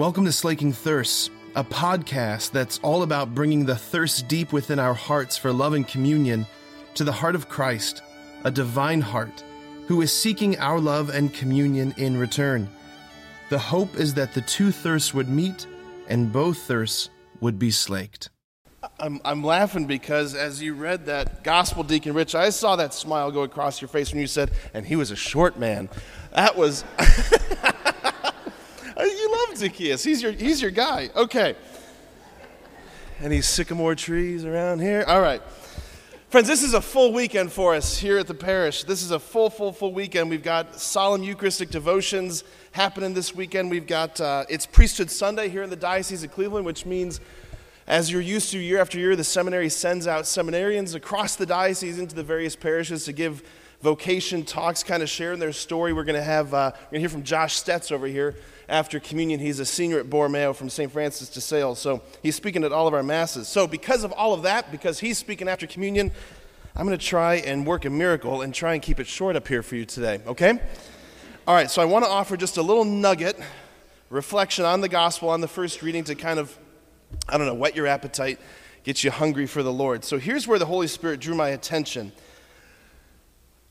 Welcome to Slaking Thirsts, a podcast that's all about bringing the thirst deep within our hearts for love and communion to the heart of Christ, a divine heart, who is seeking our love and communion in return. The hope is that the two thirsts would meet and both thirsts would be slaked. I'm, I'm laughing because as you read that gospel, Deacon Rich, I saw that smile go across your face when you said, and he was a short man. That was. Zacchaeus. He's your, he's your guy. Okay. Any sycamore trees around here? All right. Friends, this is a full weekend for us here at the parish. This is a full, full, full weekend. We've got solemn Eucharistic devotions happening this weekend. We've got, uh, it's Priesthood Sunday here in the Diocese of Cleveland, which means, as you're used to year after year, the seminary sends out seminarians across the diocese into the various parishes to give vocation talks, kind of sharing their story. We're going to have, uh, we're going to hear from Josh Stetz over here after communion. He's a senior at Borromeo from St. Francis de Sales. So he's speaking at all of our masses. So, because of all of that, because he's speaking after communion, I'm going to try and work a miracle and try and keep it short up here for you today, okay? All right, so I want to offer just a little nugget, reflection on the gospel, on the first reading to kind of, I don't know, whet your appetite, get you hungry for the Lord. So here's where the Holy Spirit drew my attention.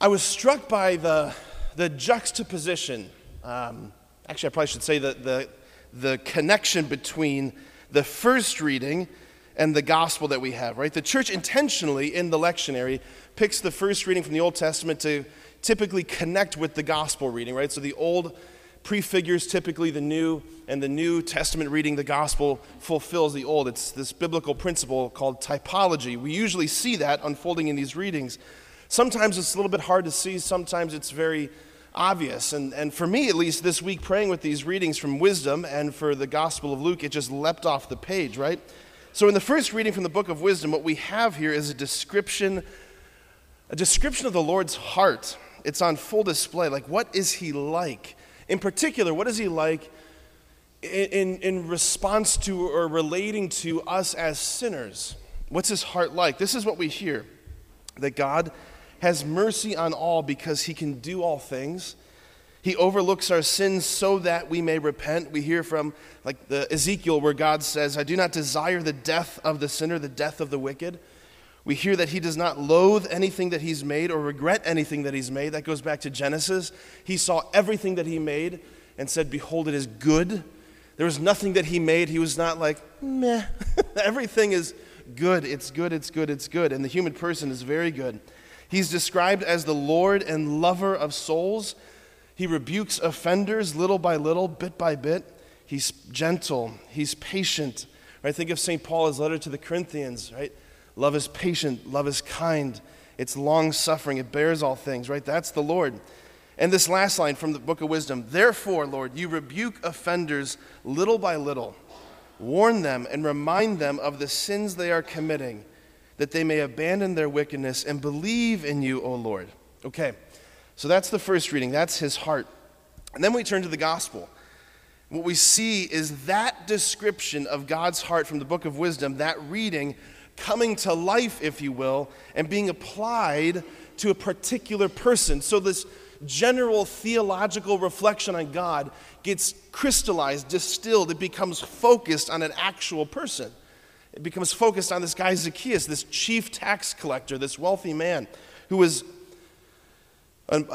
I was struck by the, the juxtaposition um, actually, I probably should say the, the connection between the first reading and the gospel that we have, right? The church intentionally in the lectionary picks the first reading from the Old Testament to typically connect with the gospel reading, right? So the Old prefigures typically the New, and the New Testament reading, the gospel, fulfills the Old. It's this biblical principle called typology. We usually see that unfolding in these readings. Sometimes it's a little bit hard to see, sometimes it's very obvious. And, and for me, at least, this week, praying with these readings from Wisdom and for the Gospel of Luke, it just leapt off the page, right? So, in the first reading from the book of Wisdom, what we have here is a description, a description of the Lord's heart. It's on full display. Like, what is he like? In particular, what is he like in, in response to or relating to us as sinners? What's his heart like? This is what we hear that God has mercy on all because he can do all things. He overlooks our sins so that we may repent. We hear from like the Ezekiel where God says, I do not desire the death of the sinner, the death of the wicked. We hear that he does not loathe anything that he's made or regret anything that he's made. That goes back to Genesis. He saw everything that he made and said, Behold, it is good. There was nothing that he made. He was not like, meh. everything is good. It's good, it's good, it's good. And the human person is very good. He's described as the Lord and lover of souls. He rebukes offenders little by little, bit by bit. He's gentle, he's patient. Right? Think of St. Paul's letter to the Corinthians, right? Love is patient, love is kind, it's long suffering, it bears all things, right? That's the Lord. And this last line from the book of wisdom Therefore, Lord, you rebuke offenders little by little, warn them and remind them of the sins they are committing that they may abandon their wickedness and believe in you, O Lord. Okay, so that's the first reading. That's his heart. And then we turn to the gospel. What we see is that description of God's heart from the book of wisdom, that reading coming to life, if you will, and being applied to a particular person. So this general theological reflection on God gets crystallized, distilled, it becomes focused on an actual person it becomes focused on this guy Zacchaeus, this chief tax collector, this wealthy man who was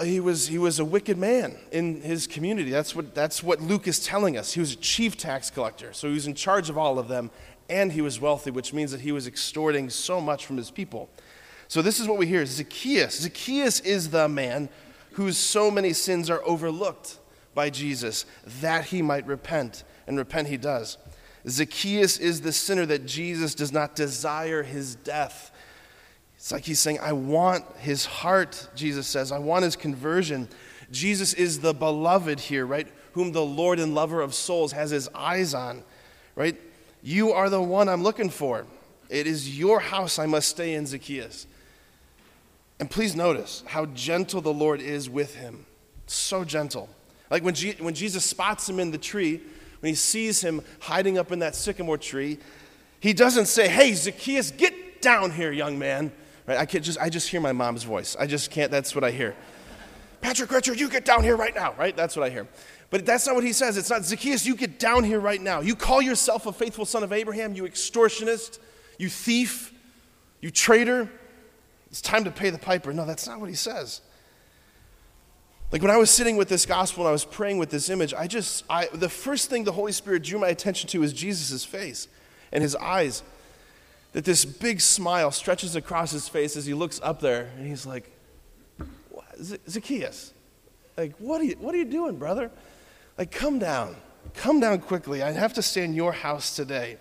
he was, he was a wicked man in his community. That's what, that's what Luke is telling us. He was a chief tax collector, so he was in charge of all of them, and he was wealthy, which means that he was extorting so much from his people. So, this is what we hear Zacchaeus. Zacchaeus is the man whose so many sins are overlooked by Jesus that he might repent, and repent he does. Zacchaeus is the sinner that Jesus does not desire his death. It's like he's saying, I want his heart, Jesus says. I want his conversion. Jesus is the beloved here, right? Whom the Lord and lover of souls has his eyes on, right? You are the one I'm looking for. It is your house I must stay in, Zacchaeus. And please notice how gentle the Lord is with him. So gentle. Like when, G- when Jesus spots him in the tree, when he sees him hiding up in that sycamore tree, he doesn't say, Hey, Zacchaeus, get down here, young man. Right? I, can't just, I just hear my mom's voice. I just can't, that's what I hear. Patrick Richard, you get down here right now, right? That's what I hear. But that's not what he says. It's not Zacchaeus, you get down here right now. You call yourself a faithful son of Abraham, you extortionist, you thief, you traitor. It's time to pay the piper. No, that's not what he says. Like when I was sitting with this gospel and I was praying with this image, I just, I, the first thing the Holy Spirit drew my attention to is Jesus' face and his eyes. That this big smile stretches across his face as he looks up there and he's like, Zacchaeus, like, what are you, what are you doing, brother? Like, come down. Come down quickly. I have to stay in your house today.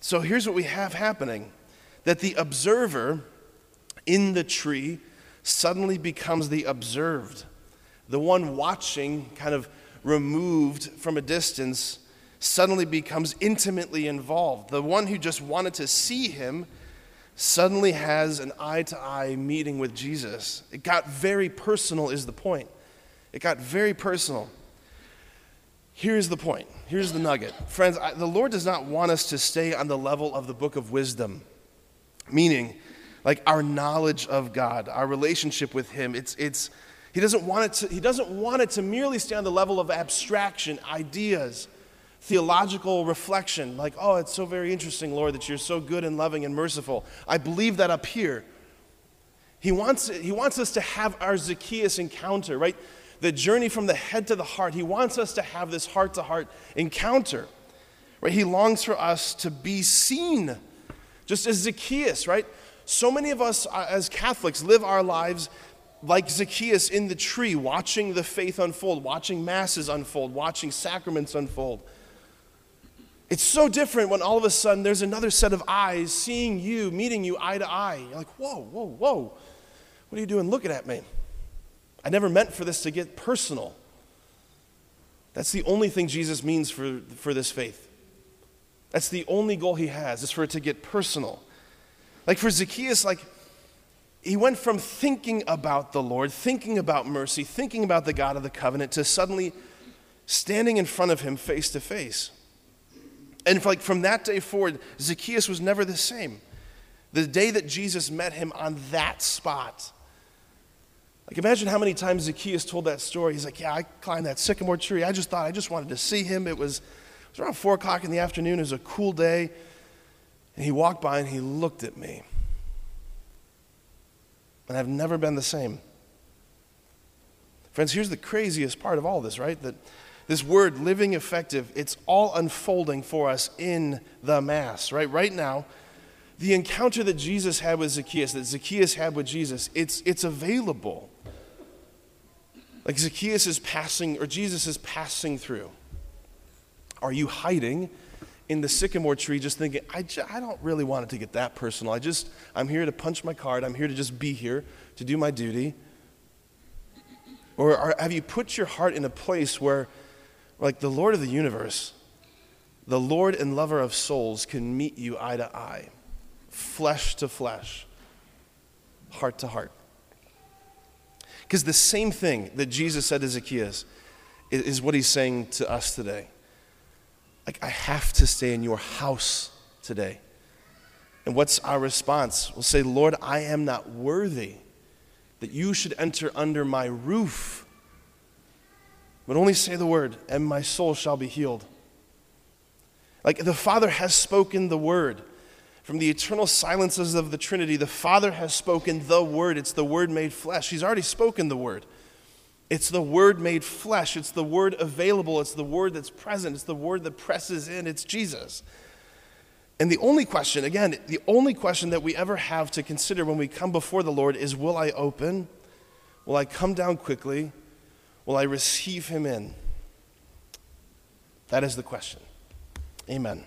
So here's what we have happening that the observer in the tree suddenly becomes the observed. The one watching, kind of removed from a distance, suddenly becomes intimately involved. The one who just wanted to see him suddenly has an eye to eye meeting with Jesus. It got very personal, is the point. It got very personal. Here's the point. Here's the nugget. Friends, I, the Lord does not want us to stay on the level of the book of wisdom, meaning, like our knowledge of God, our relationship with Him. It's, it's, he, doesn't want it to, he doesn't want it to merely stay on the level of abstraction, ideas, theological reflection, like, oh, it's so very interesting, Lord, that you're so good and loving and merciful. I believe that up here. He wants, he wants us to have our Zacchaeus encounter, right? the journey from the head to the heart. He wants us to have this heart to heart encounter. Right? He longs for us to be seen, just as Zacchaeus, right? So many of us uh, as Catholics live our lives like Zacchaeus in the tree, watching the faith unfold, watching masses unfold, watching sacraments unfold. It's so different when all of a sudden there's another set of eyes seeing you, meeting you eye to eye. You're like, whoa, whoa, whoa. What are you doing looking at me? I never meant for this to get personal. That's the only thing Jesus means for, for this faith. That's the only goal he has, is for it to get personal. Like for Zacchaeus, like he went from thinking about the Lord, thinking about mercy, thinking about the God of the covenant, to suddenly standing in front of him face to face. And like from that day forward, Zacchaeus was never the same. The day that Jesus met him on that spot, like, imagine how many times Zacchaeus told that story. He's like, Yeah, I climbed that sycamore tree. I just thought I just wanted to see him. It was, it was around 4 o'clock in the afternoon. It was a cool day. And he walked by and he looked at me. And I've never been the same. Friends, here's the craziest part of all this, right? That this word, living effective, it's all unfolding for us in the Mass, right? Right now, the encounter that Jesus had with Zacchaeus, that Zacchaeus had with Jesus, it's, it's available. Like Zacchaeus is passing, or Jesus is passing through. Are you hiding in the sycamore tree just thinking, I, don't really want it to get that personal. I just, I'm here to punch my card. I'm here to just be here to do my duty. Or are, have you put your heart in a place where, like the Lord of the universe, the Lord and lover of souls can meet you eye to eye, flesh to flesh, heart to heart? Because the same thing that Jesus said to Zacchaeus is what he's saying to us today. Like, I have to stay in your house today. And what's our response? We'll say, Lord, I am not worthy that you should enter under my roof. But only say the word, and my soul shall be healed. Like the Father has spoken the word. From the eternal silences of the Trinity, the Father has spoken the Word. It's the Word made flesh. He's already spoken the Word. It's the Word made flesh. It's the Word available. It's the Word that's present. It's the Word that presses in. It's Jesus. And the only question, again, the only question that we ever have to consider when we come before the Lord is Will I open? Will I come down quickly? Will I receive Him in? That is the question. Amen.